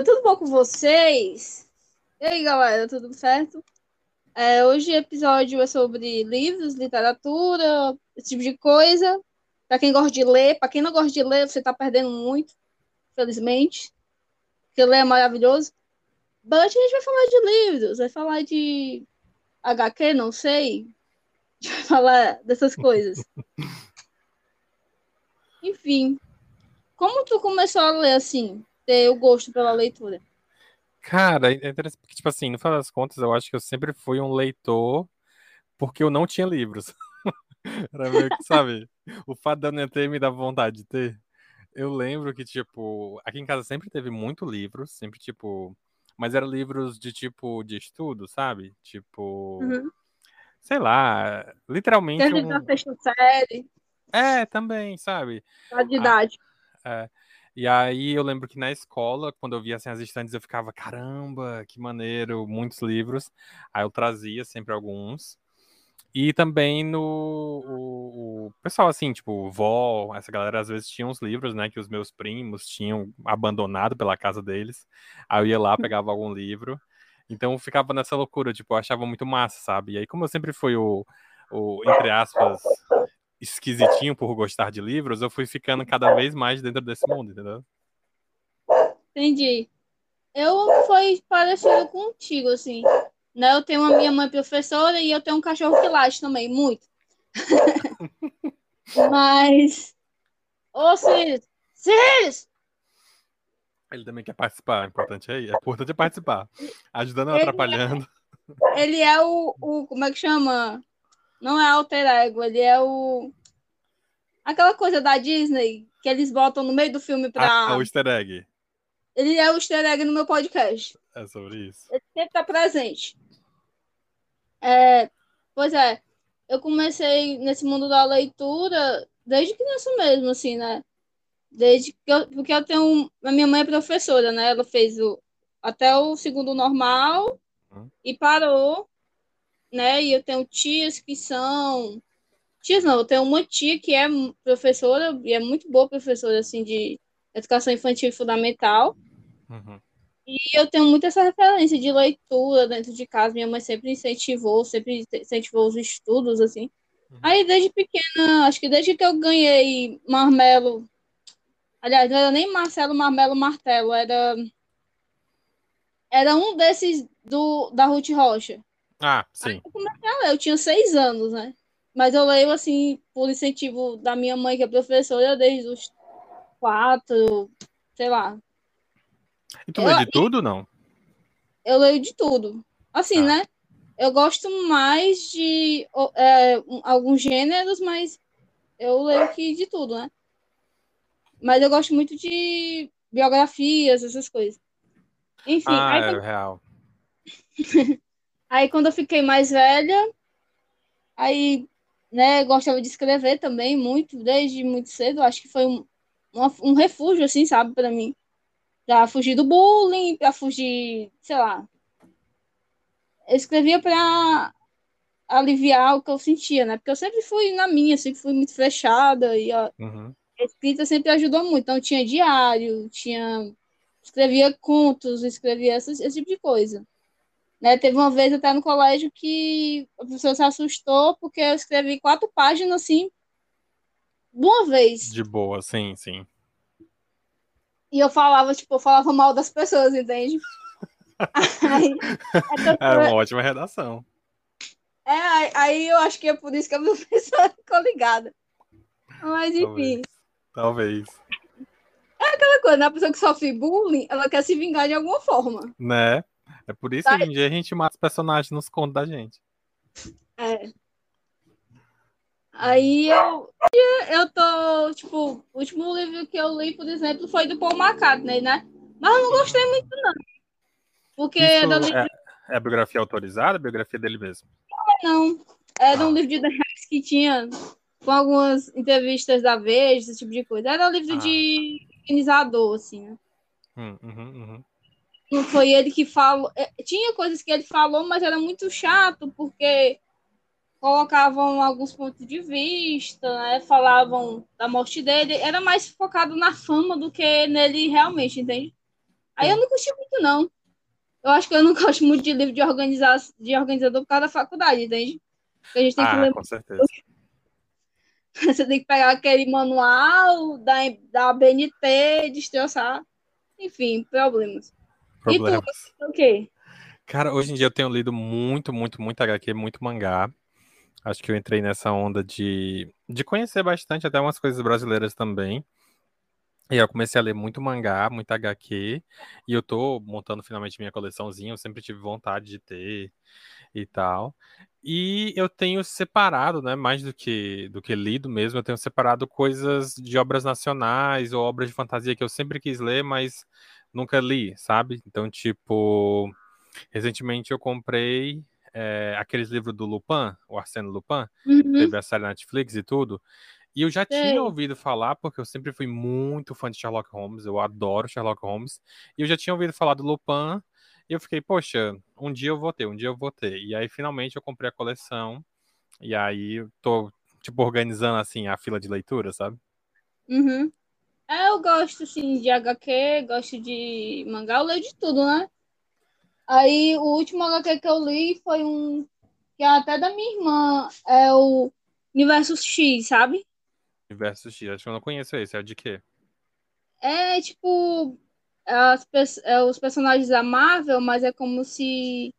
no tudo bom com vocês? E aí, galera, tudo certo? É, hoje o episódio é sobre livros, literatura, esse tipo de coisa. Para quem gosta de ler, para quem não gosta de ler, você tá perdendo muito, felizmente. Porque ler é maravilhoso. But a gente vai falar de livros, vai falar de HQ, não sei. Falar dessas coisas. Enfim. Como tu começou a ler assim? Ter o gosto pela leitura? Cara, é interessante porque, tipo assim, no final das contas, eu acho que eu sempre fui um leitor porque eu não tinha livros. Era meio que, sabe, o fato de eu não ter me dava vontade de ter. Eu lembro que, tipo, aqui em casa sempre teve muito livros, sempre, tipo, mas eram livros de tipo de estudo, sabe? Tipo, Uhum. Sei lá, literalmente Teve um... da sexta série, É, também, sabe? a de idade. É. E aí eu lembro que na escola, quando eu via assim, as estantes, eu ficava, caramba, que maneiro, muitos livros. Aí eu trazia sempre alguns. E também no o, o pessoal, assim, tipo, vó, essa galera às vezes tinha uns livros, né, que os meus primos tinham abandonado pela casa deles. Aí eu ia lá, pegava algum livro. Então eu ficava nessa loucura, tipo, eu achava muito massa, sabe? E aí, como eu sempre fui o, o entre aspas, esquisitinho por gostar de livros, eu fui ficando cada vez mais dentro desse mundo, entendeu? Entendi. Eu foi parecido contigo, assim. Né? Eu tenho a minha mãe professora e eu tenho um cachorro que late também, muito. Mas. Ô, Sirius! Sirius! Ele também quer participar, é importante aí. É importante é participar. Ajudando ou é- atrapalhando. Ele é o, o. Como é que chama? Não é alter ego, ele é o. Aquela coisa da Disney que eles botam no meio do filme pra. Ah, o easter egg. Ele é o easter egg no meu podcast. É sobre isso. Ele sempre tá presente. É, pois é, eu comecei nesse mundo da leitura desde criança mesmo, assim, né? Desde que eu, porque eu tenho. A minha mãe é professora, né? Ela fez o, até o segundo normal Hum. e parou, né? E eu tenho tias que são. Tias não, eu tenho uma tia que é professora e é muito boa professora, assim, de educação infantil e fundamental. Uhum. E eu tenho muito essa referência de leitura dentro de casa. Minha mãe sempre incentivou, sempre incentivou os estudos, assim. Uhum. Aí, desde pequena, acho que desde que eu ganhei Marmelo. Aliás, não era nem Marcelo Marmelo Martelo, era. Era um desses do, da Ruth Rocha. Ah, sim. Eu comecei a ler, eu tinha seis anos, né? Mas eu leio, assim, por incentivo da minha mãe, que é professora, desde os quatro, sei lá, E tu lê Eu- de tudo, não? eu leio de tudo. Assim, Ah. né? Eu gosto mais de é, alguns gêneros, mas eu leio que de tudo, né? Mas eu gosto muito de biografias, essas coisas. Enfim, Ah, aí, é quando, real. aí quando eu fiquei mais velha, aí, né, gostava de escrever também muito, desde muito cedo. Acho que foi um, uma- um refúgio, assim, sabe, para mim. Pra fugir do bullying, pra fugir, sei lá. Eu escrevia pra aliviar o que eu sentia, né? Porque eu sempre fui na minha, sempre fui muito fechada e a Uhum. Escrita sempre ajudou muito. Então tinha diário, tinha escrevia contos, escrevia esse, esse tipo de coisa. Né? Teve uma vez até no colégio que a professora se assustou porque eu escrevi quatro páginas assim de uma vez. De boa, sim, sim. E eu falava, tipo, eu falava mal das pessoas, entende? Aí, É professora- uma ótima redação. É, aí- aí eu acho que é por isso que a professora ficou ligada. Mas enfim, Talvez. Talvez. aquela coisa, né? A pessoa que sofre bullying, ela quer se vingar de alguma forma. Né? É por isso que hoje em dia a gente mata os personagens nos contos da gente. É. Aí eu, eu tô, tipo, o último livro que eu li, por exemplo, foi do Paul McCartney, né? Mas eu não gostei muito, não. Porque era Isso livro, é, é a biografia autorizada, a biografia dele mesmo. não. Era Ah. um livro de The Rex que tinha com algumas entrevistas da Veja, esse tipo de coisa. Era um livro Ah. de organizador, assim, né? Hum, uhum, uhum. Não foi ele que falou. é, Tinha coisas que ele falou, mas era muito chato, porque colocavam alguns pontos de vista, né? Falavam da morte dele. Era mais focado na fama do que nele realmente, entende? Aí eu não curti muito, não. Eu acho que eu não gosto muito de livro de, organizar, de organizador por causa da faculdade, entende? Porque a gente tem que Ah, ler com certeza. Você tem que pegar aquele manual da, da BNT, destroçar. Enfim, problemas. Problemas. O quê? Cara, hoje em dia eu tenho lido muito, muito, muito HQ, muito mangá. Acho que eu entrei nessa onda de, de conhecer bastante até umas coisas brasileiras também. E eu comecei a ler muito mangá, muito HQ. E eu tô montando finalmente minha coleçãozinha. Eu sempre tive vontade de ter e tal. E eu tenho separado, né, mais do que do que lido mesmo, eu tenho separado coisas de obras nacionais ou obras de fantasia que eu sempre quis ler, mas nunca li, sabe? Então, tipo, recentemente eu comprei é, aqueles livros do Lupin, o Arsène Lupin, Uhum. teve a série na Netflix e tudo. E eu já tinha ouvido falar, porque eu sempre fui muito fã de Sherlock Holmes, eu adoro Sherlock Holmes, e eu já tinha ouvido falar do Lupin, e eu fiquei, poxa, um dia eu vou ter, um dia eu vou ter. E aí finalmente eu comprei a coleção, e aí eu tô, tipo, organizando assim a fila de leitura, sabe? Uhum. É, eu gosto, assim, de HQ, gosto de mangá, eu leio de tudo, né? Aí, o último HQ que eu li foi um que é até da minha irmã, é o Universo X, sabe? Universo X, acho que eu não conheço esse, é de quê? É, tipo, as, é, os personagens da Marvel, mas é como se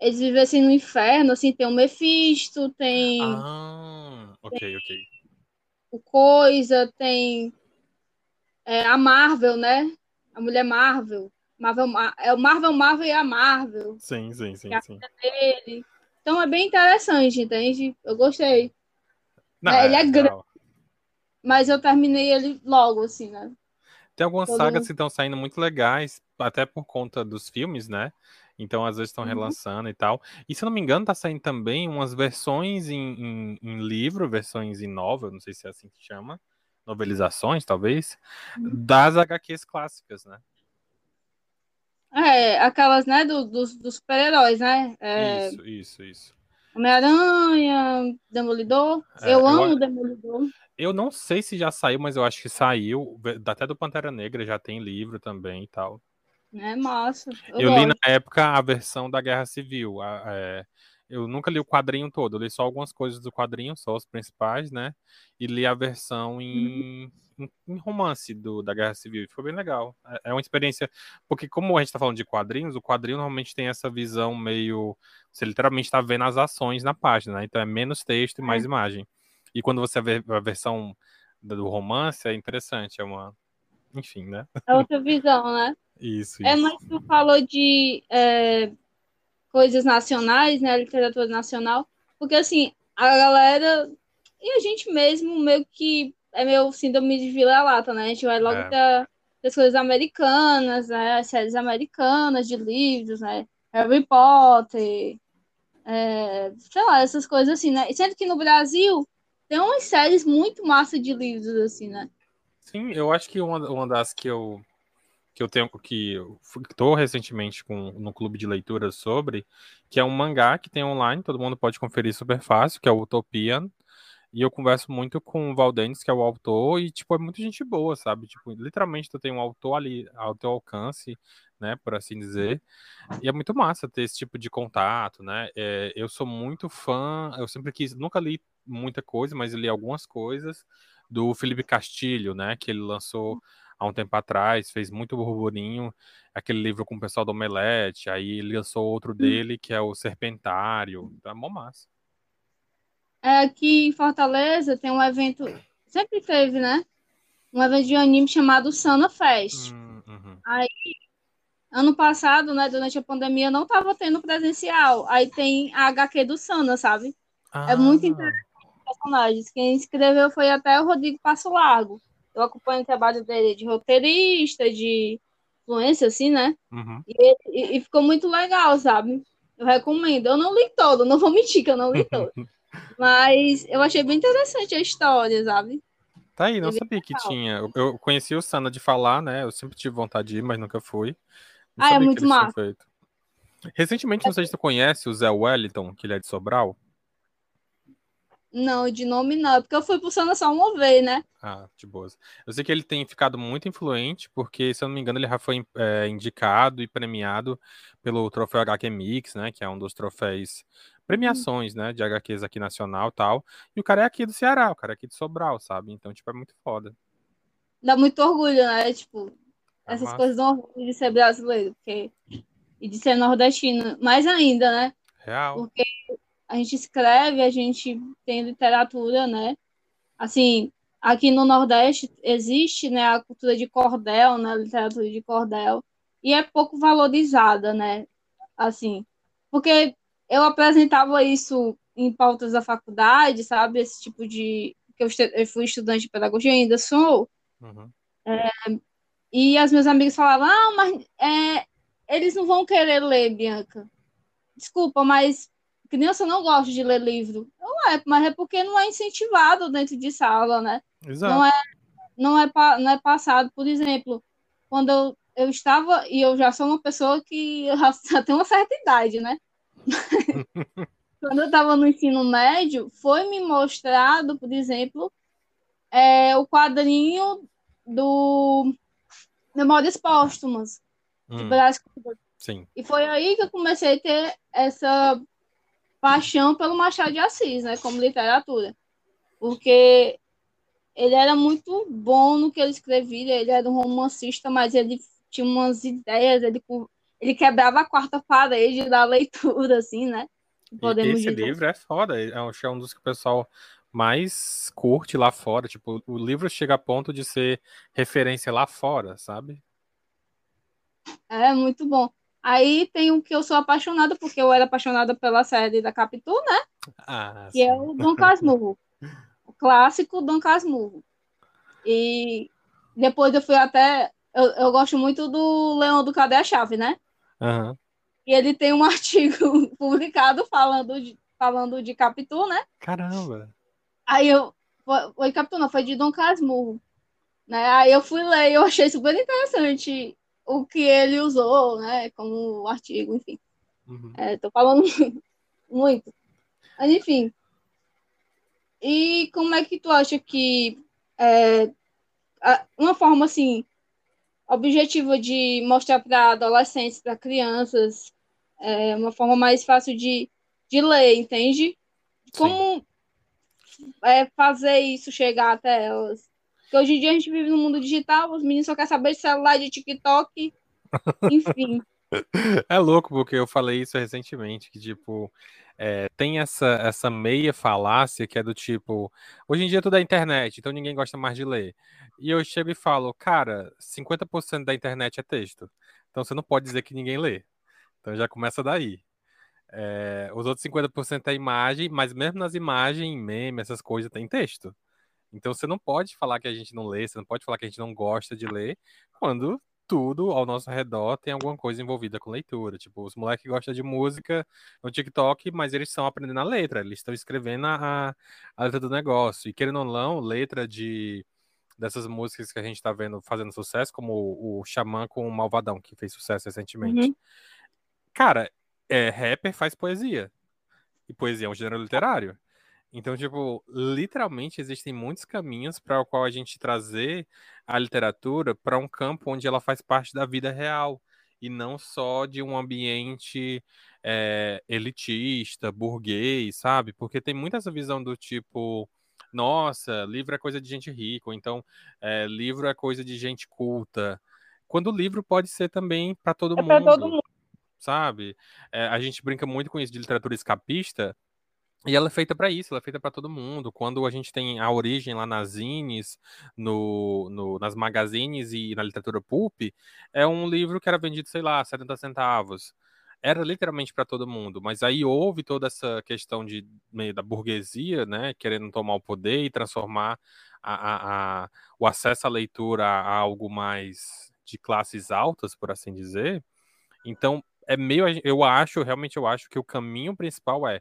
eles vivessem no inferno, assim, tem o Mephisto, tem Ah, ok, ok. o Coisa, tem é, a Marvel, né? A Mulher Marvel. Marvel, Ma- é o Marvel, Marvel e a Marvel Sim, sim, sim, sim. dele. Então é bem interessante, entende? Eu gostei. Não, É, ele é grande. legal. Mas eu terminei ele logo, assim, né? Tem algumas Todo- sagas que estão saindo muito legais, até por conta dos filmes, né? Então, às vezes, estão Uhum. relançando e tal. E se eu não me engano, tá saindo também umas versões em, em- em livro, versões em novel, não sei se é assim que chama, novelizações, talvez, Uhum. das HQs clássicas, né? É, aquelas, né, do- dos, dos super-heróis, né? É, Isso, isso, isso. Homem-Aranha, Demolidor. É, eu eu amo o Demolidor. Eu não sei se já saiu, mas eu acho que saiu. Até do Pantera Negra já tem livro também e tal. É massa. Eu, Eu li na época a versão da Guerra Civil. a- é, eu nunca li o quadrinho todo, eu li só algumas coisas do quadrinho, só os principais, né? E li a versão em, em, em romance do, da Guerra Civil. Ficou bem legal. É, é uma experiência. Porque, como a gente tá falando de quadrinhos, o quadrinho normalmente tem essa visão meio. Você literalmente tá vendo as ações na página, né? Então é menos texto e mais imagem. E quando você vê a versão do romance, é interessante. É uma. Enfim, né? É outra visão, né? Isso, É, isso. mas tu falou de é, coisas nacionais, né? Literatura nacional. Porque, assim, a galera e a gente mesmo meio que é meio síndrome de vira-lata, né? A gente vai logo É. para as coisas americanas, né? As séries americanas de livros, né? Harry Potter, é, sei lá, essas coisas assim, né? E Sendo que no Brasil tem umas séries muito massa de livros, assim, né? Sim, eu acho que uma, uma das que eu que eu tenho que tô recentemente com no clube de leitura sobre, que é um mangá que tem online, todo mundo pode conferir super fácil, que é o Utopian. E eu converso muito com o Valdenis, que é o autor, e tipo, é muita gente boa, sabe? Tipo, literalmente tu tem um autor ali ao teu alcance, né, por assim dizer. E é muito massa ter esse tipo de contato, né? É, eu sou muito fã, eu sempre quis, nunca li muita coisa, mas li algumas coisas do Felipe Castilho, né? Que ele lançou há um tempo atrás, fez muito burburinho, aquele livro com o pessoal do Omelete, aí ele lançou outro dele, que é o Serpentário. É mó massa. É, aqui em Fortaleza tem um evento, sempre teve, né? Um evento de anime chamado Sana Fest. Hum, uhum. Ano passado, né, durante a pandemia, não estava tendo presencial. Aí tem a HQ do Sana, sabe? É muito Ah, interessante. Personagens. Quem escreveu foi até o Rodrigo Passo Largo. Eu acompanho o trabalho dele de roteirista, de influência, assim, né? uhum. E, e ficou muito legal, sabe? Eu recomendo. Eu não li todo, não vou mentir que eu não li todo. Mas eu achei bem interessante a história, sabe? Tá aí, não É sabia que tinha. Eu, eu conheci o Sana de falar, né? Eu sempre tive vontade de ir, mas nunca fui. Não Ah, é muito massa. Recentemente, não sei se tu conhece o Zé Wellington, que ele é de Sobral. Não, de nome não, é porque eu fui pro Sana só uma vez, né? Ah, de boas. Eu sei que ele tem ficado muito influente, porque, se eu não me engano, ele já foi é, indicado e premiado pelo troféu HQ Mix, né? Que é um dos troféus, premiações, né? De HQs aqui nacional e tal. E o cara é aqui do Ceará, o cara é aqui de Sobral, sabe? Então, tipo, é muito foda. Dá muito orgulho, né? Tipo, É essas massa. coisas dão orgulho de ser brasileiro, porque... e de ser nordestino. Mais ainda, né? Real. Porque a gente escreve, a gente tem literatura, né? Assim, aqui no Nordeste existe, né, a cultura de cordel, né, a literatura de cordel, e é pouco valorizada, né? Assim, porque eu apresentava isso em pautas da faculdade, sabe? Esse tipo de que eu, fui estudante de pedagogia, ainda sou, Uhum. e as meus amigos falavam, ah, mas é, eles não vão querer ler, Bianca. Desculpa, mas criança não gosta de ler livro. Não é, mas é porque não é incentivado dentro de sala, né? Exato. Não é, não é, não é passado. Por exemplo, quando eu, eu estava, e eu já sou uma pessoa que já, já tenho uma certa idade, né? quando eu estava no ensino médio, foi me mostrado, por exemplo, é, o quadrinho do Memórias Póstumas, de Hum, Brás Cubas. sim. E foi aí que eu comecei a ter essa paixão pelo Machado de Assis, né, como literatura. Porque ele era muito bom no que ele escrevia, ele era um romancista, mas ele tinha umas ideias, ele, ele quebrava a quarta parede da leitura, assim, né? Podemos esse dizer. livro é foda. É acho que é um dos que o pessoal mais curte lá fora. Tipo, o livro chega a ponto de ser referência lá fora, sabe? É muito bom. Aí tem um que eu sou apaixonada, porque eu era apaixonada pela série da Capitu, né? Ah, que é sim. o Dom Casmurro. o clássico Dom Casmurro. E depois eu fui até. Eu, eu gosto muito do Leão do Cadê a Chave, né? Aham. E ele tem um artigo publicado falando de, falando de Capitu, né? Caramba. Aí eu. Foi, foi Capitu, não, foi de Dom Casmurro. Né? Aí eu fui ler e eu achei super interessante o que ele usou, né? Como artigo, enfim. Uhum. É, falando muito. Mas, enfim. E como é que tu acha que é, uma forma assim objetiva de mostrar para adolescentes, para crianças, é uma forma mais fácil de, de ler, entende? Como é, fazer isso chegar até elas? Porque hoje em dia a gente vive no mundo digital, os meninos só querem saber de celular, de TikTok, enfim. É louco, porque eu falei isso recentemente, que, tipo, é, tem essa, essa meia falácia que é do tipo, hoje em dia tudo é internet, então ninguém gosta mais de ler. E eu chego e falo, cara, 50% da internet é texto. Então você não pode dizer que ninguém lê. Então já começa daí. É, os outros 50% é imagem, mas mesmo nas imagens, meme, essas coisas, tem texto. Então você não pode falar que a gente não lê, você não pode falar que a gente não gosta de ler, quando tudo ao nosso redor tem alguma coisa envolvida com leitura. Tipo, os moleques gostam de música no TikTok, mas eles estão aprendendo a letra, eles estão escrevendo a, a letra do negócio. E querendo ou não, letra de dessas músicas que a gente tá vendo fazendo sucesso, como o, o Xamã com o Malvadão, que fez sucesso recentemente. Uhum. Cara, é, rapper faz poesia. E poesia é um gênero literário. Então, tipo, literalmente existem muitos caminhos para o qual a gente trazer a literatura para um campo onde ela faz parte da vida real e não só de um ambiente é, elitista, burguês, sabe? Porque tem muita essa visão do tipo, nossa, livro é coisa de gente rica, ou então é, livro é coisa de gente culta. Quando o livro pode ser também para todo É mundo todo mundo. sabe? É, a gente brinca muito com isso de literatura escapista, e ela é feita para isso, ela é feita para todo mundo. Quando a gente tem a origem lá nas zines, no, no- nas magazines e na literatura pulp, é um livro que era vendido, sei lá, 70 centavos. Era literalmente para todo mundo, mas aí houve toda essa questão de meio da burguesia, né, querendo tomar o poder e transformar a, a- a- o acesso à leitura a algo mais de classes altas, por assim dizer. Então, é meio. Eu acho, realmente eu acho que o caminho principal é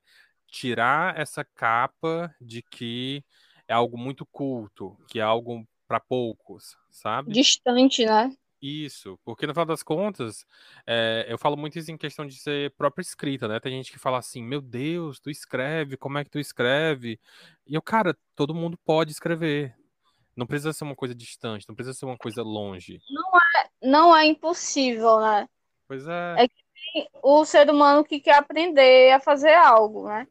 tirar essa capa de que é algo muito culto, que é algo para poucos, sabe? Distante, né? Isso, porque no final das contas, é, eu falo muito isso em questão de ser própria escrita, né? Tem gente que fala assim, meu Deus, tu escreve, como é que tu escreve? E eu, cara, todo mundo pode escrever. Não precisa ser uma coisa distante, não precisa ser uma coisa longe. Não é impossível, né? Pois é. É O ser humano que quer aprender a fazer algo, né?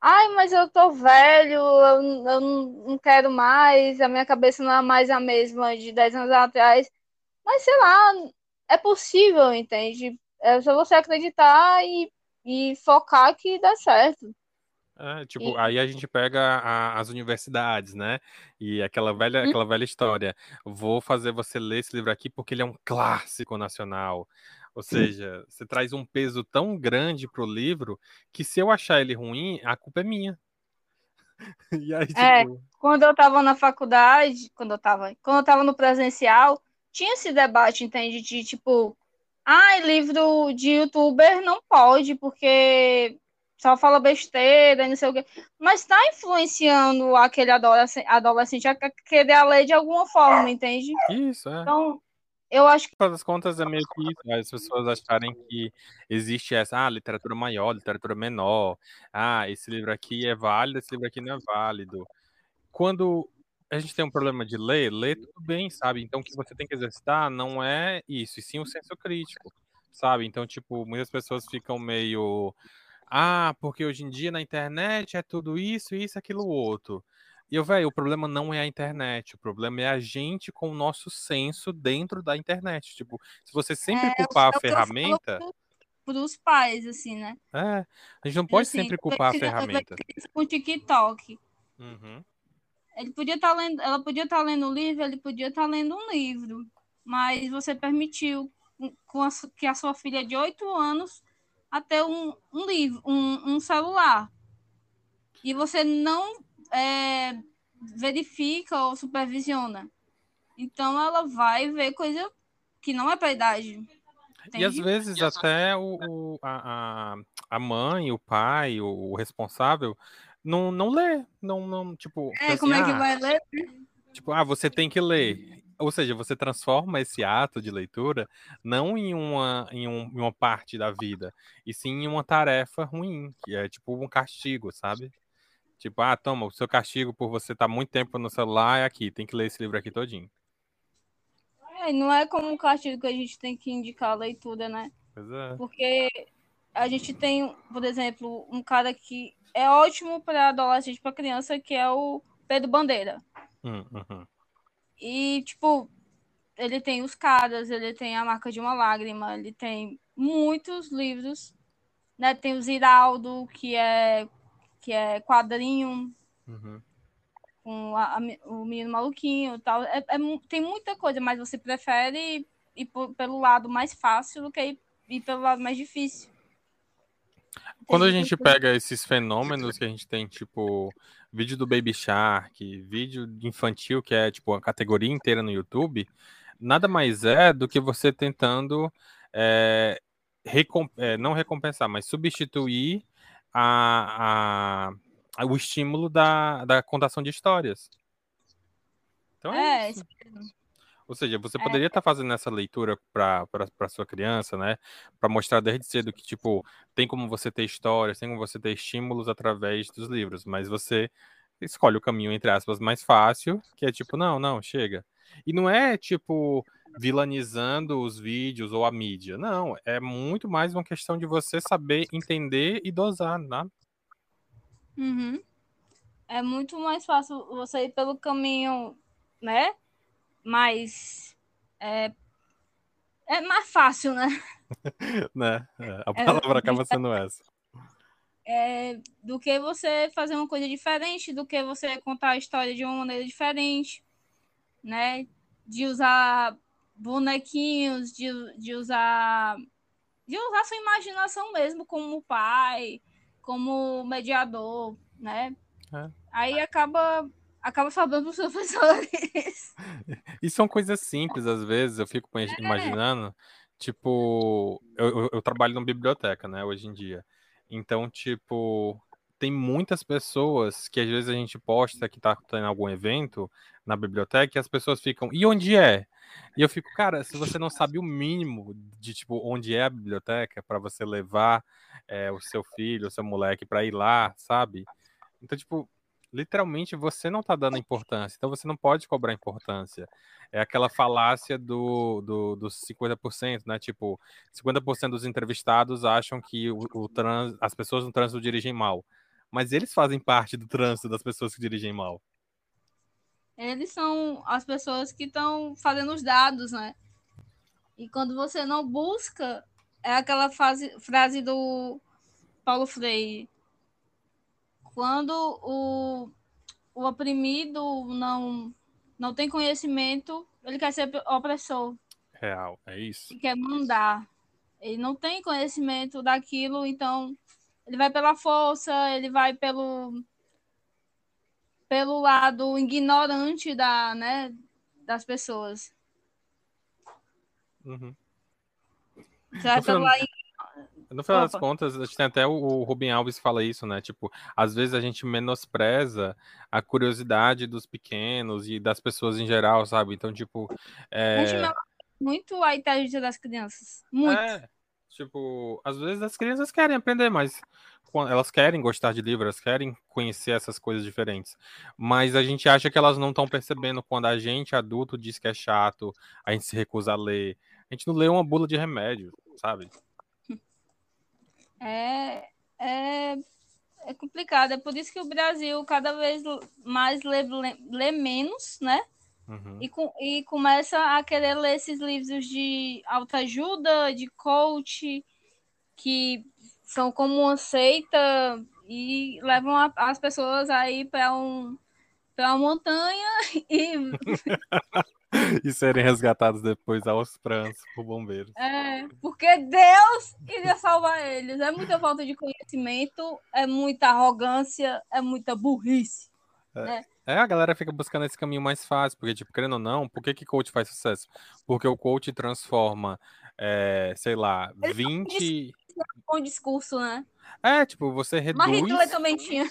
Ai, mas eu tô velho, eu, eu não quero mais, a minha cabeça não é mais a mesma de 10 anos atrás. Mas sei lá, é possível, entende? É só você acreditar e, e focar que dá certo. É, tipo, E- aí a gente pega a- as universidades, né? E aquela velha, Hum. aquela velha história. Vou fazer você ler esse livro aqui porque ele é um clássico nacional. Ou seja, você traz um peso tão grande pro livro que se eu achar ele ruim, a culpa é minha. E aí, É. tipo, Quando eu tava na faculdade, quando eu tava, quando eu tava no presencial, tinha esse debate, entende? De tipo, ai, livro de youtuber não pode, porque só fala besteira e não sei o quê. Mas tá influenciando aquele adolescente, adolescente a querer ler de alguma forma, entende? isso, é. Então, eu acho que No das contas, é meio que isso, as pessoas acharem que existe essa, ah, literatura maior, literatura menor, ah, esse livro aqui é válido, esse livro aqui não é válido. Quando a gente tem um problema de ler, ler tudo bem, sabe? Então, o que você tem que exercitar não é isso, e sim o senso crítico, sabe? Então, tipo, muitas pessoas ficam meio, ah, porque hoje em dia na internet é tudo isso, isso, aquilo, outro. E eu, velho, o problema não é a internet, o problema é a gente com o nosso senso dentro da internet. Tipo, se você sempre é, culpar é a ferramenta, pros pais, assim, né? é, a gente não pode Assim, sempre culpar a ferramenta. Com o TikTok. Uhum. Ele podia estar lendo, ela podia estar lendo um livro, ele podia estar lendo um livro, mas você permitiu que a sua filha de 8 anos a ter um, um livro, um, um celular. E você não é, verifica ou supervisiona. Então ela vai ver coisa que não é para idade. E às vezes até o, o- a, a, mãe, o pai, o, o responsável não, não lê, não, não, tipo, É, pensa como é assim, que ah, vai ler? Tipo, ah, você tem que ler. Ou seja, você transforma esse ato de leitura não em uma, em, um- em uma parte da vida, e sim em uma tarefa ruim, que é tipo um castigo, sabe? Tipo, ah, toma, o seu castigo por você estar muito tempo no celular é aqui, tem que ler esse livro aqui todinho. É, não é como um castigo que a gente tem que indicar a leitura, né? Pois é. Porque a gente tem, por exemplo, um cara que é ótimo para adolescente, para criança, que é o Pedro Bandeira. Hum, uhum. E, tipo, ele tem Os Caras, ele tem A Marca de uma Lágrima, ele tem muitos livros, né? Tem o Ziraldo, que é, que é quadrinho, Uhum. com a- a o Menino Maluquinho e tal. É, é tem muita coisa, mas você prefere ir por- pelo lado mais fácil do que ir, ir pelo lado mais difícil. Quando a gente pega esses fenômenos que a gente tem, tipo, vídeo do Baby Shark, vídeo infantil, que é, tipo, a categoria inteira no YouTube, nada mais é do que você tentando, é, recom- é, não recompensar, mas substituir a, a- o estímulo da, da contação de histórias. Então é, É, isso. Ou seja, você poderia estar fazendo essa leitura para sua criança, né? Para mostrar desde cedo que, tipo, tem como você ter histórias, tem como você ter estímulos através dos livros, mas você escolhe o caminho, entre aspas, mais fácil, que é tipo, não, não, chega. E não é, tipo, vilanizando os vídeos ou a mídia. Não, é muito mais uma questão de você saber entender e dosar, né? Uhum. É muito mais fácil você ir pelo caminho, né? Mais. É, é mais fácil, né? né? É, a palavra acaba sendo essa. É, do que você fazer uma coisa diferente, do que você contar a história de uma maneira diferente, né? De usar bonequinhos, de, de usar. De usar sua imaginação mesmo como pai, como mediador, né? É. Aí acaba acaba para os professores. E são coisas simples, às vezes, eu fico É. imaginando, tipo, eu, eu, eu trabalho numa biblioteca, né, hoje em dia. Então, tipo, tem muitas pessoas que às vezes a gente posta que tá tendo algum evento na biblioteca e as pessoas ficam, e onde é? E eu fico, cara, se você não sabe o mínimo de tipo onde é a biblioteca para você levar é, o seu filho, o seu moleque para ir lá, sabe? Então, tipo, literalmente você não tá dando importância, então você não pode cobrar importância. É aquela falácia do, do, dos 50%, né? Tipo, 50% dos entrevistados acham que o, o trans, as pessoas no trânsito dirigem mal. Mas eles fazem parte do trânsito das pessoas que dirigem mal. Eles são as pessoas que estão fazendo os dados, né? E quando você não busca, é aquela fase, frase do Paulo Freire. Quando o, o oprimido não, não tem conhecimento, ele quer ser opressor. Real, é isso. Ele quer mandar. Ele não tem conhecimento daquilo, então ele vai pela força, ele vai pelo pelo lado ignorante da, né, das pessoas. Uhum. Vai No final- lado No final das Opa. contas, a gente tem até o, o Rubem Alves fala isso, né? Tipo, às vezes a gente menospreza a curiosidade dos pequenos e das pessoas em geral, sabe? Então, tipo, é... A gente melhora muito a inteligência das crianças. Muito. É, tipo, às vezes as crianças querem aprender, mas elas querem gostar de livro, elas querem conhecer essas coisas diferentes. Mas a gente acha que elas não estão percebendo quando a gente, adulto, diz que é chato, a gente se recusa a ler. A gente não lê uma bula de remédio, sabe? É, é, é complicado. É por isso que o Brasil cada vez mais lê, lê, lê menos, né? Uhum. E, com, e começa a querer ler esses livros de autoajuda, de coach, que são como uma seita e levam a- as pessoas aí para um, para uma montanha e E serem resgatados depois aos prantos por bombeiros. É, porque Deus iria salvar eles. É muita falta de conhecimento, é muita arrogância, é muita burrice. É, a galera fica buscando esse caminho mais fácil, porque, tipo, querendo ou não, por que que coach faz sucesso? Porque o coach transforma, é, sei lá, 20... Com discurso, né? É, tipo, você reduz... Hitler também tinha.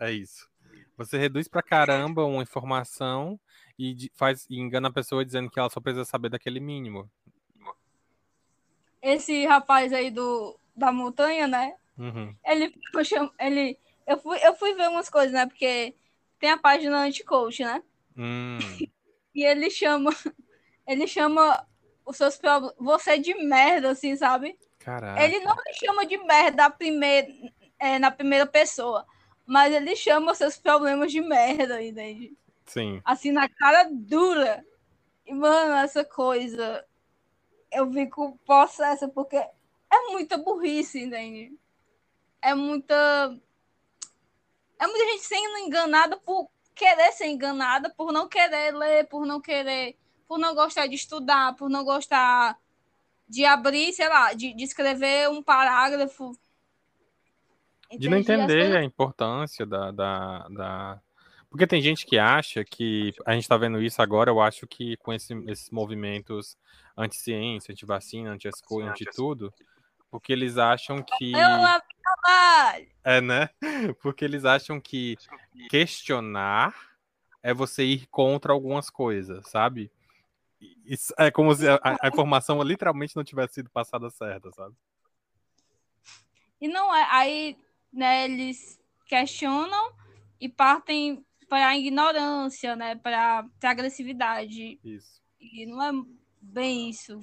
É isso. Você reduz pra caramba uma informação e faz e engana a pessoa dizendo que ela só precisa saber daquele mínimo. Esse rapaz aí do, da montanha, né? Uhum. Ele, ele eu, fui, eu fui ver umas coisas, né? Porque tem a página anti-coach, né? Hum, E ele chama. Ele chama os seus problemas. Você de merda, assim, sabe? caraca. Ele não me chama de merda primeira, é, na primeira pessoa, mas ele chama seus problemas de merda, entende? Sim. Assim, na cara dura. E, mano, essa coisa, eu fico possessa, porque é muita burrice, entende? É muita. É muita gente sendo enganada por querer ser enganada, por não querer ler, por não querer. Por não gostar de estudar, por não gostar de abrir, sei lá, de, de escrever um parágrafo. De não entender coisas- a importância da, da, da- Porque tem gente que acha que. A gente tá vendo isso agora, eu acho que com esse- esses movimentos anti-ciência, anti-vacina, anti-escola, anti-tudo, porque eles acham que. Eu trabalho. É, né? Porque eles acham que questionar é você ir contra algumas coisas, sabe? Isso é como se a, a informação literalmente não tivesse sido passada certa, sabe? E não é. Aí, né, eles questionam e partem para a ignorância, né? Para a agressividade. Isso. E não é bem isso.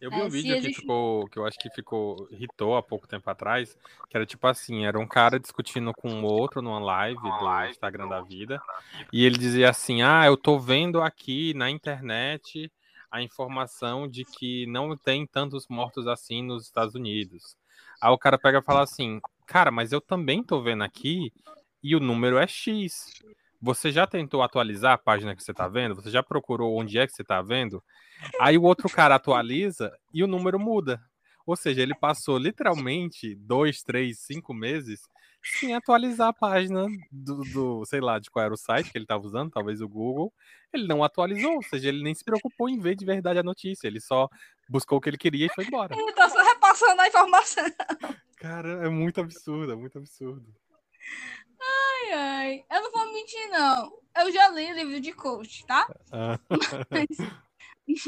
Eu vi É, um vídeo que existe- ficou, que eu acho que ficou, irritou há pouco tempo atrás, que era tipo assim, era um cara discutindo com um outro numa live do Instagram da vida, e ele dizia assim, ah, eu tô vendo aqui na internet a informação de que não tem tantos mortos assim nos Estados Unidos. Aí o cara pega e fala assim, cara, mas eu também tô vendo aqui e o número é X. Você já tentou atualizar a página que você tá vendo? Você já procurou onde é que você tá vendo? Aí o outro cara atualiza e o número muda. Ou seja, ele passou literalmente dois, três, cinco meses sem atualizar a página do, do- sei lá, de qual era o site que ele estava usando, talvez o Google. Ele não atualizou, ou seja, ele nem se preocupou em ver de verdade a notícia. Ele só buscou o que ele queria e foi embora. Ele tá só repassando a informação. Cara, é muito absurdo, é muito absurdo. Ai, ai. Eu não vou mentir, não. Eu já li livro de coach, tá? Ah, Mas,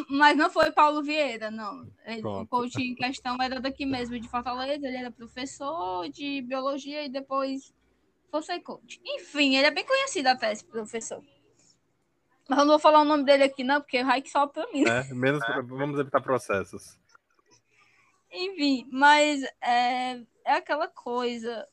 mas não foi Paulo Vieira, não. Ele- o coach em questão era daqui mesmo, de Fortaleza. Ele era professor de biologia e depois foi ser coach. Enfim, ele é bem conhecido até, esse professor. Mas eu não vou falar o nome dele aqui, não, porque o Raik só pra mim. é, menos, vamos evitar processos. Enfim, mas é, é aquela coisa.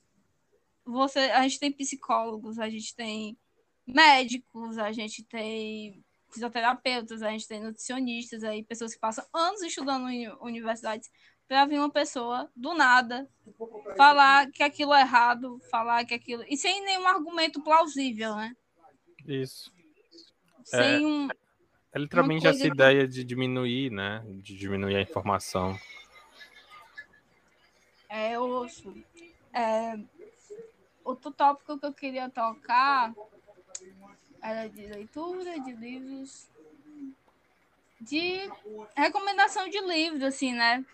Você, a gente tem psicólogos, a gente tem médicos, a gente tem fisioterapeutas, a gente tem nutricionistas, aí pessoas que passam anos estudando em universidades para vir uma pessoa do nada falar que aquilo é errado, falar que aquilo e sem nenhum argumento plausível, né? Isso. Sem um É literalmente essa que- ideia de diminuir, né? De diminuir a informação. É, eu ouço. É, outro tópico que eu queria tocar era de leitura, de livros, de recomendação de livros, assim, né?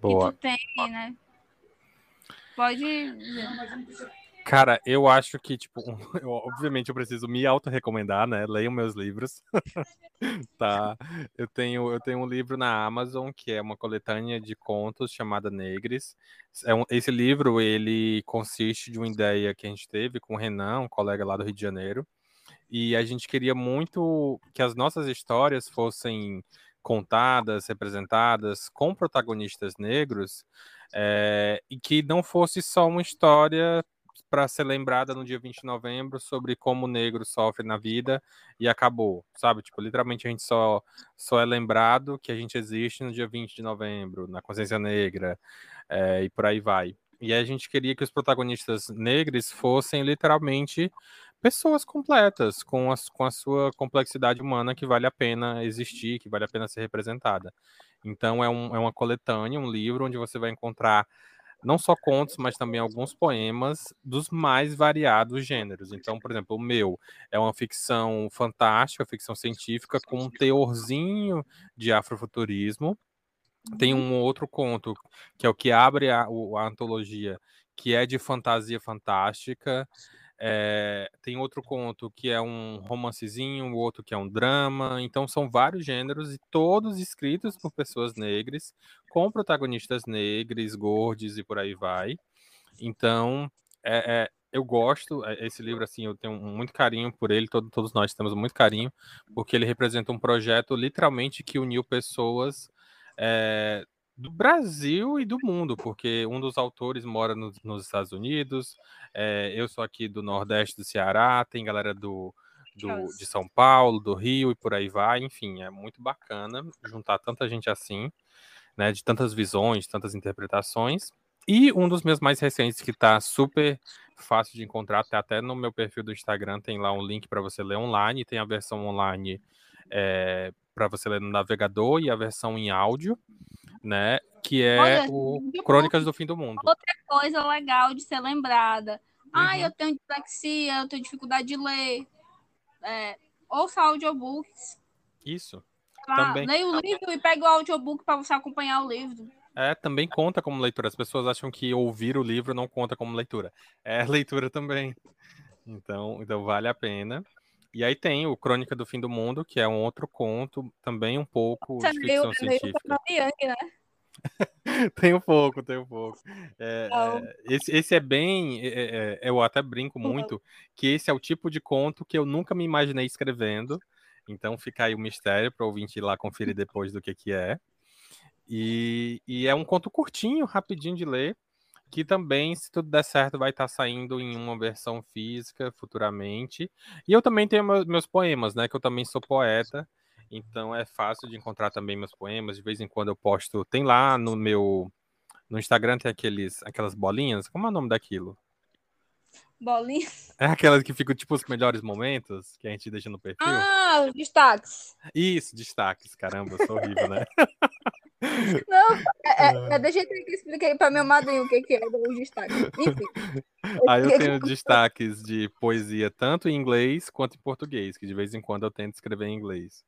Boa. Que tu tem, né? Pode. Cara, eu acho que, tipo, eu- obviamente eu preciso me auto-recomendar, né? Leiam meus livros. tá. Eu tenho, eu tenho um livro na Amazon que é uma coletânea de contos chamada Negres. É um- esse livro, ele consiste de uma ideia que a gente teve com o Renan, um colega lá do Rio de Janeiro. E a gente queria muito que as nossas histórias fossem contadas, representadas com protagonistas negros, é, e que não fosse só uma história para ser lembrada no dia 20 de novembro sobre como o negro sofre na vida e acabou, sabe? Tipo, literalmente a gente só, só é lembrado que a gente existe no dia 20 de novembro, na consciência negra, é, e por aí vai. E a gente queria que os protagonistas negros fossem literalmente pessoas completas, com a, com a sua complexidade humana que vale a pena existir, que vale a pena ser representada. Então é, um, é uma coletânea, um livro onde você vai encontrar não só contos, mas também alguns poemas dos mais variados gêneros. Então, por exemplo, o meu é uma ficção fantástica, ficção científica, com um teorzinho de afrofuturismo. Tem um outro conto, que é o que abre a, a antologia, que é de fantasia fantástica. É, tem outro conto que é um romancezinho, o outro que é um drama. Então, são vários gêneros e todos escritos por pessoas negras, com protagonistas negros, gordos e por aí vai. Então, é, é, eu gosto, é, esse livro, assim, eu tenho muito carinho por ele, todo- todos nós temos muito carinho, porque ele representa um projeto, literalmente, que uniu pessoas é, do Brasil e do mundo, porque um dos autores mora no- nos Estados Unidos, é, eu sou aqui do Nordeste do Ceará, tem galera do, do- de São Paulo, do Rio e por aí vai, enfim, é muito bacana juntar tanta gente assim, né, de tantas visões, tantas interpretações. E um dos meus mais recentes, que tá super fácil de encontrar, tá até no meu perfil do Instagram, tem lá um link para você ler online, tem a versão online para você ler no navegador e a versão em áudio, né? Que é Olha, o Crônicas do Fim do Mundo. coisa legal de ser lembrada. Ah, Uhum. eu tenho dislexia, eu tenho dificuldade de ler. É, ouça audiobooks. Isso. Também. leia o livro e pega o audiobook para você acompanhar o livro. É, também conta como leitura. As pessoas acham que ouvir o livro não conta como leitura. É leitura também. Então, então vale a pena. E aí tem o Crônica do Fim do Mundo, que é um outro conto, também um pouco Você de é meio, ficção é meio científica. Fernando Young, né? Tem um pouco, tem um pouco. É, é, esse, esse é bem. é, é, eu até brinco muito que esse é o tipo de conto que eu nunca me imaginei escrevendo. Então fica aí o mistério para o ouvinte ir lá conferir depois do que, que é. E, e é um conto curtinho, rapidinho de ler, que também, se tudo der certo, vai estar saindo em uma versão física futuramente. E eu também tenho meu- meus poemas, né? Que eu também sou poeta. Então é fácil de encontrar também meus poemas. De vez em quando eu posto. Tem lá no meu. No Instagram tem aqueles, aquelas bolinhas. Como é o nome daquilo? Bolinha. É aquelas que ficam tipo os melhores momentos que a gente deixa no perfil? Ah, os destaques. Isso, destaques. Caramba, eu sou horrível, né? Não, é, é, é, deixa eu que expliquei para meu madrinho o que, que é os destaques. Enfim. Aí eu tenho destaques de poesia tanto em inglês quanto em português, que de vez em quando eu tento escrever em inglês.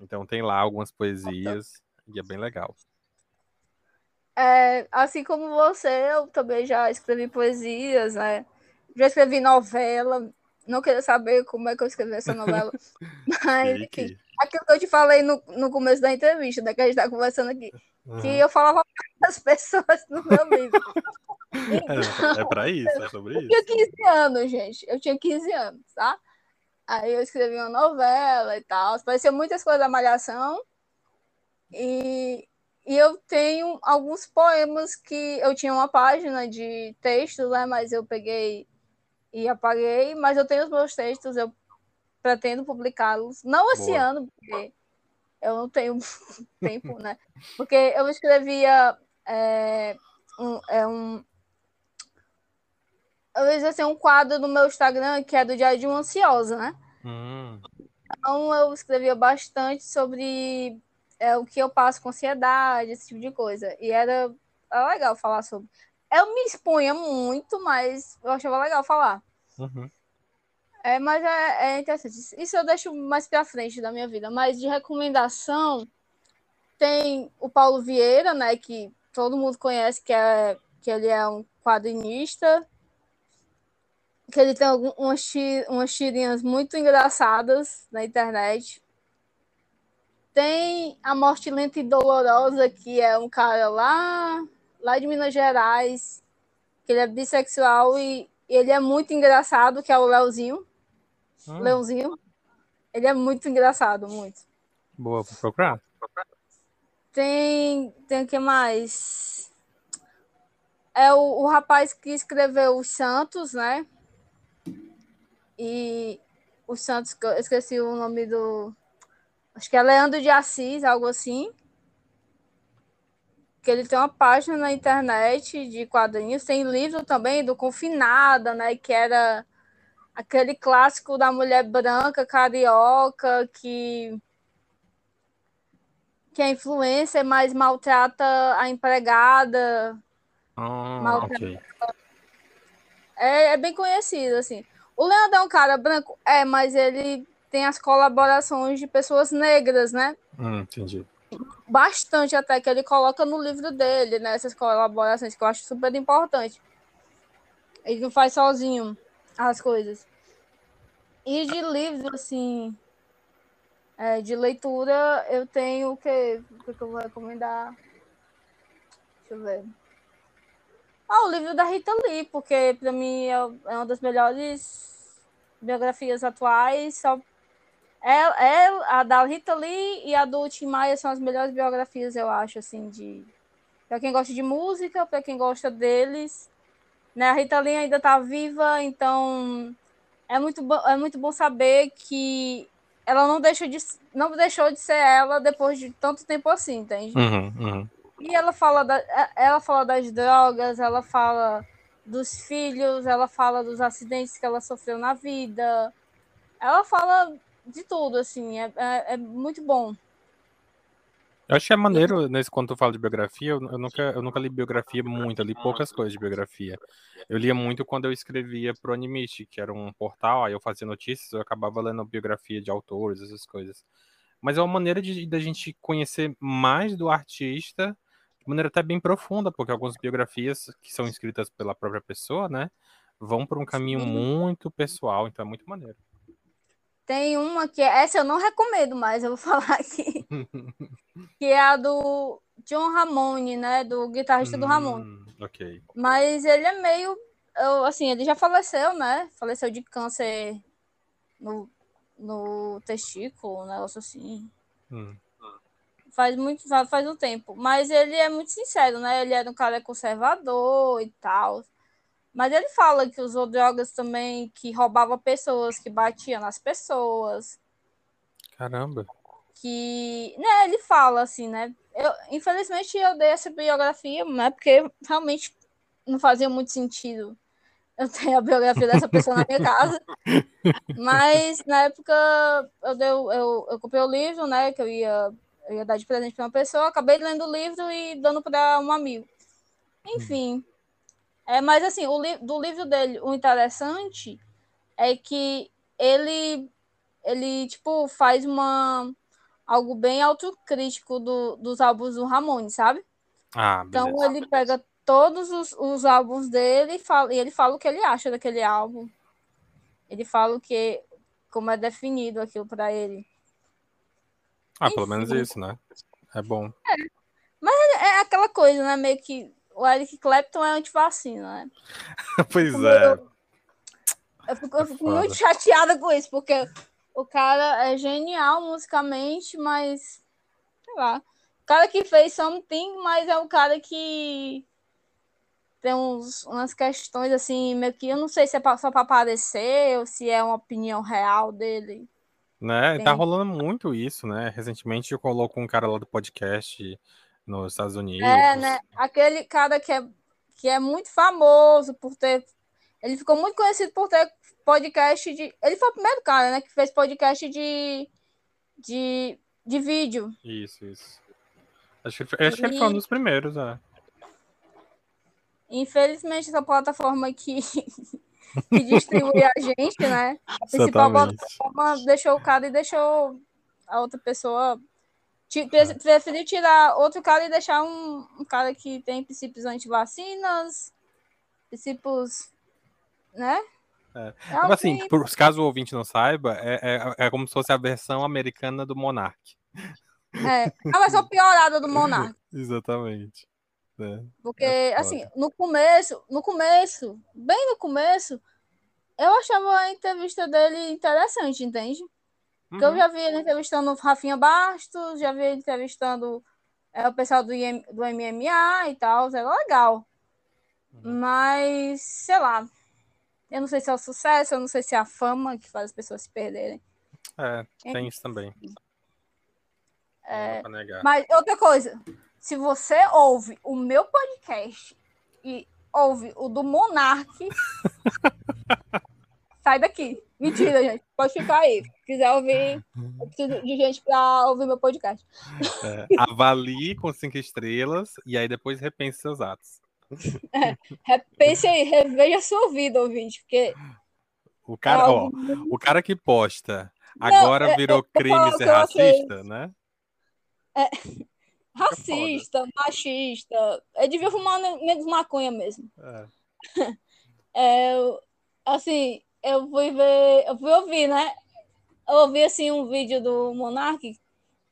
Então tem lá algumas poesias e é bem legal. É, assim como você, eu também já escrevi poesias, né? Já escrevi novela. Não queria saber como é que eu escrevi essa novela. Mas, enfim, aquilo que eu te falei no, no começo da entrevista, né, que a gente está conversando aqui. Uhum. Que eu falava para as pessoas no meu livro. é, é para isso, é sobre isso. Eu tinha 15 anos, gente. Eu tinha 15 anos, tá? Aí eu escrevi uma novela e tal. Parecia muitas coisas da Malhação. E, e eu tenho alguns poemas que eu tinha uma página de textos, né? Mas eu peguei e apaguei. Mas eu tenho os meus textos, eu pretendo publicá-los. Não esse Boa. ano, porque eu não tenho tempo, né? Porque eu escrevia é, um, é um, eu assim, um quadro no meu Instagram que é do Diário de uma Ansiosa, né? Hum. Então eu escrevia bastante sobre é, o que eu passo com ansiedade, esse tipo de coisa. E era, era legal falar sobre. Eu me expunha muito, mas eu achava legal falar. Uhum. É, mas é, é, interessante. Isso eu deixo mais pra frente da minha vida. Mas de recomendação, tem o Paulo Vieira, né? Que todo mundo conhece, que, é, que ele é um quadrinista. Que ele tem umas, umas tirinhas muito engraçadas na internet. Tem a Morte Lenta e Dolorosa, que é um cara lá, lá de Minas Gerais, que ele é bissexual e ele é muito engraçado, que é o Leozinho. Hum. Leozinho. Ele é muito engraçado, muito. Boa, vou procurar. Tem. Tem o que mais? É o, o rapaz que escreveu os Santos, né? E os Santos, eu esqueci o nome do acho que é Leandro de Assis, algo assim. Que ele tem uma página na internet de quadrinhos, tem livro também do Confinada, né? Que era aquele clássico da mulher branca, carioca, que que a influência mais maltrata a empregada. Ah, maltrata... ok. É, é bem conhecido, assim. O Leandro é um cara branco? É, mas ele tem as colaborações de pessoas negras, né? Hum, entendi. Bastante até que ele coloca no livro dele, né? Essas colaborações que eu acho super importante. Ele não faz sozinho as coisas. E de livros, assim, é, de leitura, eu tenho o que, o que eu vou recomendar? Deixa eu ver. Ah, o livro da Rita Lee, porque para mim é, é uma das melhores biografias atuais, só é, é, a da Rita Lee e a do Tim Maia são as melhores biografias, eu acho, assim, de para quem gosta de música, para quem gosta deles. Né? A Rita Lee ainda está viva, então é muito, bom, é muito bom saber que ela não, deixa de, não deixou de ser ela depois de tanto tempo assim, entende? Uhum, uhum. E ela fala, da, ela fala das drogas, ela fala dos filhos, ela fala dos acidentes que ela sofreu na vida. Ela fala de tudo, assim, é, é, é muito bom. Eu acho que é maneiro, nesse, quando tu fala de biografia, eu, eu, nunca, eu nunca li biografia muito, eu li poucas coisas de biografia. Eu lia muito quando eu escrevia pro Animist, que era um portal, aí eu fazia notícias, eu acabava lendo biografia de autores, essas coisas. Mas é uma maneira de, de a gente conhecer mais do artista, de maneira até bem profunda, porque algumas biografias que são escritas pela própria pessoa, né, vão por um caminho muito pessoal, então é muito maneiro. Tem uma que essa eu não recomendo mais, eu vou falar aqui. que é a do John Ramone, né? Do guitarrista hum, do Ramone. Ok. Mas ele é meio. Eu, assim, ele já faleceu, né? Faleceu de câncer no, no testículo, um negócio assim. Hum. Faz muito faz, faz um tempo. Mas ele é muito sincero, né? Ele era um cara conservador e tal. Mas ele fala que usou drogas também, que roubava pessoas, que batia nas pessoas. Caramba. Que, né, ele fala assim, né? Eu, infelizmente eu dei essa biografia, né? Porque realmente não fazia muito sentido eu ter a biografia dessa pessoa na minha casa. Mas na época eu, dei, eu, eu comprei o livro, né? Que eu ia, eu ia dar de presente para uma pessoa, acabei lendo o livro e dando para um amigo. Enfim. É, mas assim, o li do livro dele, o interessante é que ele ele tipo faz uma algo bem autocrítico do, dos álbuns do Ramone, sabe? Ah, Então ele pega todos os, os álbuns dele e, fala, e ele fala o que ele acha daquele álbum. Ele fala o que, como é definido aquilo para ele. Ah, pelo menos enfim. isso, né? É bom. É aquela coisa, né? Meio que o Eric Clapton é antivacina, né? pois Como é. eu- Eu fico, eu fico foda. muito chateada com isso, porque o cara é genial musicalmente, mas sei lá. O cara que fez Something, mas é o cara que tem uns, umas questões assim, meio que eu não sei se é só pra aparecer ou se é uma opinião real dele. Né? Tá Tem. rolando muito isso, né? Recentemente eu coloco um cara lá do podcast nos Estados Unidos. É, né? Aquele cara que é, que é muito famoso por ter. Ele ficou muito conhecido por ter podcast de. Ele foi o primeiro cara, né? Que fez podcast de. de, de vídeo. Isso, isso. Acho que, ele- acho que ele foi um dos primeiros, é. Infelizmente, essa plataforma que, que distribui a gente, né? A principal Exatamente. plataforma deixou o cara e deixou a outra pessoa. Pre- Preferiu tirar outro cara e deixar um, um cara que tem princípios anti-vacinas, princípios. né? É. É Tipo assim, alguém- por, caso o ouvinte não saiba, é, é, é como se fosse a versão americana do Monark. É, a versão piorada do Monark. Exatamente. É. Porque, É foda. assim, no começo, no começo, bem no começo, eu achava a entrevista dele interessante, entende? Porque eu Uhum. já vi ele entrevistando o Rafinha Bastos, já vi ele entrevistando é, o pessoal do, IM do MMA e tal, era legal. Uhum. Mas, sei lá, eu não sei se é o sucesso, eu não sei se é a fama que faz as pessoas se perderem. É, tem isso também. É. Mas outra coisa, se você ouve o meu podcast e ouve o do Monark, sai daqui. Mentira, gente. Pode ficar aí. Se quiser ouvir, eu preciso de gente para ouvir meu podcast. É, avalie com cinco estrelas e aí depois repense seus atos. Repense aí, reveja sua vida, ouvinte, porque O cara, É ó, o cara que posta agora é- virou vou crime ser racista, né? racista, machista. Eu devia fumar menos maconha mesmo. É. É, assim, eu fui ver, eu fui ouvir, né? Eu ouvi assim um vídeo do Monark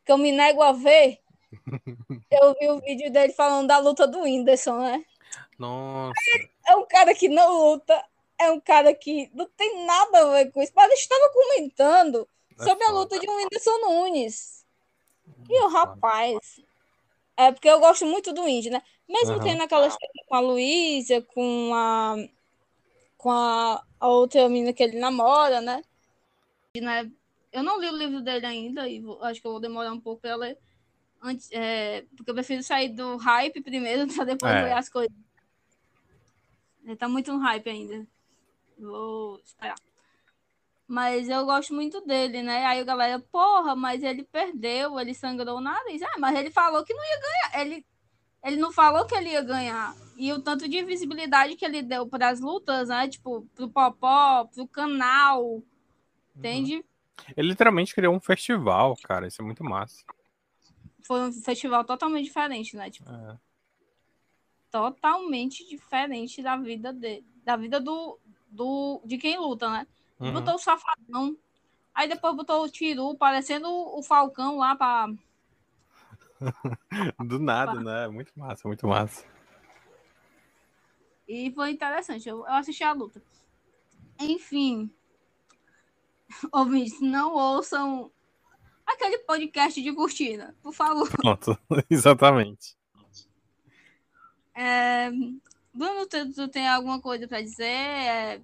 que eu me nego a ver. Eu vi o vídeo dele falando da luta do Whindersson, né? Nossa, É um cara que não luta, é um cara que não tem nada a ver com isso. Mas estava comentando É sobre a foda. luta de um Whindersson Nunes. E o foda. rapaz. É porque eu gosto muito do Indy, né? Mesmo Aham. tendo aquela história com a Luísa, com a. com a, a outra menina que ele namora, né? E, né? Eu não li o livro dele ainda e vou- acho que eu vou demorar um pouco para ler. Antes, é, porque eu prefiro sair do hype primeiro para depois É. ler as coisas. Ele tá muito no hype ainda. Vou esperar. Mas eu gosto muito dele, né? Aí a galera, porra, mas ele perdeu, ele sangrou o nariz. Ah, mas ele falou que não ia ganhar. Ele, ele não falou que ele ia ganhar. E o tanto de visibilidade que ele deu para as lutas, né? Tipo, pro Popó, pro canal. Entende? Ele literalmente criou um festival, cara. Isso é muito massa. Foi um festival totalmente diferente, né? Tipo, É. totalmente diferente da vida dele. Da vida do, do, de quem luta, né? Uhum. Botou o Safadão. Aí depois botou o Tiru, parecendo o Falcão lá pra. Do nada, né? Muito massa, muito massa. E foi interessante. Eu, eu assisti a luta. Enfim. Ouvintes, não ouçam aquele podcast de cortina, por favor. Pronto, exatamente. É, Bruno, tu, tu tem alguma coisa pra dizer? É,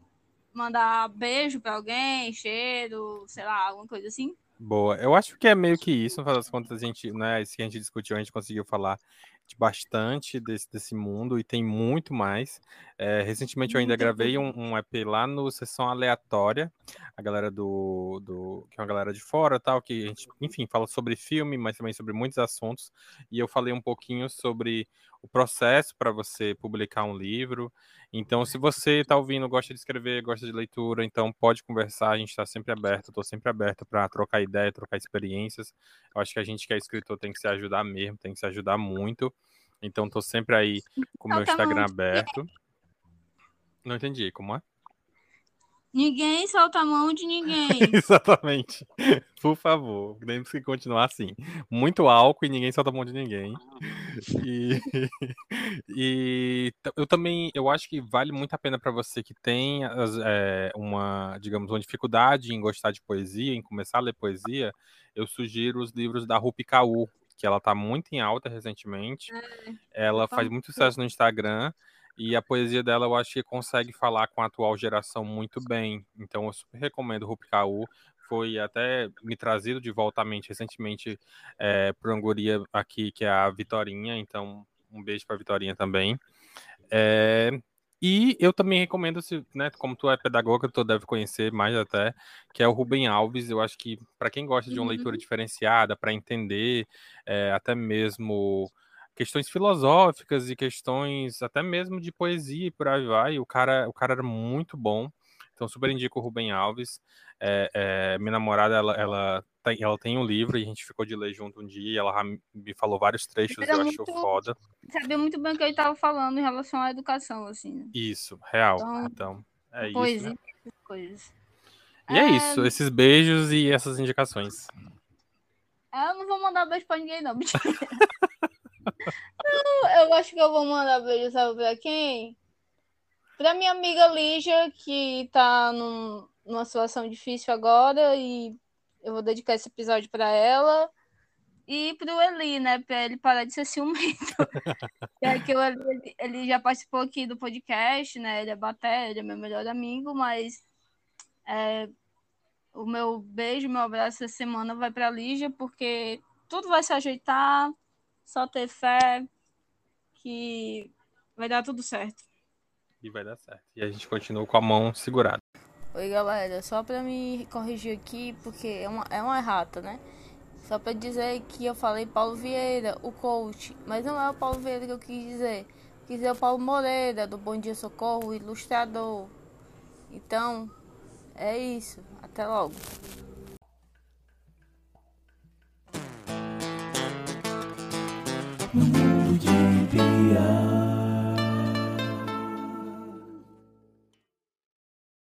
mandar beijo pra alguém, cheiro, sei lá, alguma coisa assim? Boa. Eu acho que é meio que isso, no final das contas, a gente, né, isso que a gente discutiu, a gente conseguiu falar de bastante desse, desse mundo e tem muito mais. É, recentemente eu ainda gravei um, um EP lá no Sessão Aleatória, a galera do, do. que é uma galera de fora tal, que a gente, enfim, fala sobre filme, mas também sobre muitos assuntos. E eu falei um pouquinho sobre o processo para você publicar um livro. Então, se você está ouvindo, gosta de escrever, gosta de leitura, então pode conversar, a gente está sempre aberto, estou sempre aberto para trocar ideia, trocar experiências. Eu acho que a gente que é escritor tem que se ajudar mesmo, tem que se ajudar muito. Então tô sempre aí com o meu Solta a mão Instagram aberto. Não entendi, como é? Ninguém solta a mão de ninguém. Exatamente. Por favor, temos que continuar assim. Muito álcool e ninguém solta a mão de ninguém. E, e eu também, eu acho que vale muito a pena para você que tem é, uma, digamos, uma dificuldade em gostar de poesia, em começar a ler poesia, eu sugiro os livros da Rupi Kaur, que ela tá muito em alta recentemente. Ela tá faz muito sucesso no Instagram. E a poesia dela eu acho que consegue falar com a atual geração muito bem. Então eu super recomendo Rupi Kaur. Foi até me trazido de volta à mente recentemente é, por uma guria aqui, que é a Vitorinha. Então, um beijo pra Vitorinha também. É, e eu também recomendo, se, né, como tu é pedagoga, tu deve conhecer mais até, que é o Rubem Alves. Eu acho que para quem gosta de uma Uhum. leitura diferenciada, para entender é, até mesmo questões filosóficas e questões até mesmo de poesia e por aí vai. O cara, o cara era muito bom. Então, super indico o Rubem Alves. É, é, minha namorada, ela, ela, tem, ela tem um livro e a gente ficou de ler junto um dia. E ela me falou vários trechos, eu achou muito- foda. Sabia muito bem o que ele estava falando em relação à educação, assim, né? Isso, real. Então, Então, é isso. Né? coisas. E é isso, esses beijos e essas indicações. Eu não vou mandar beijo pra ninguém, não. mentira. Não, eu acho que eu vou mandar beijo, sabe pra quem? Pra minha amiga Lígia, que tá num- numa situação difícil agora, e eu vou dedicar esse episódio pra ela. E pro Eli, né? Pra ele parar de ser ciumento. é que o Eli, ele já participou aqui do podcast, né? Ele é baté, ele é meu melhor amigo, mas é, o meu beijo, meu abraço essa semana vai pra Lígia, porque tudo vai se ajeitar, só ter fé que vai dar tudo certo. E vai dar certo. E a gente continua com a mão segurada. Oi galera, só pra me corrigir aqui, porque é uma, é uma errata, né? Só pra dizer que eu falei Paulo Vieira, o coach, mas não é o Paulo Vieira que eu quis dizer. Quis dizer o Paulo Moreira, do Bom Dia Socorro, ilustrador. Então, é isso. Até logo. No mundo de piada.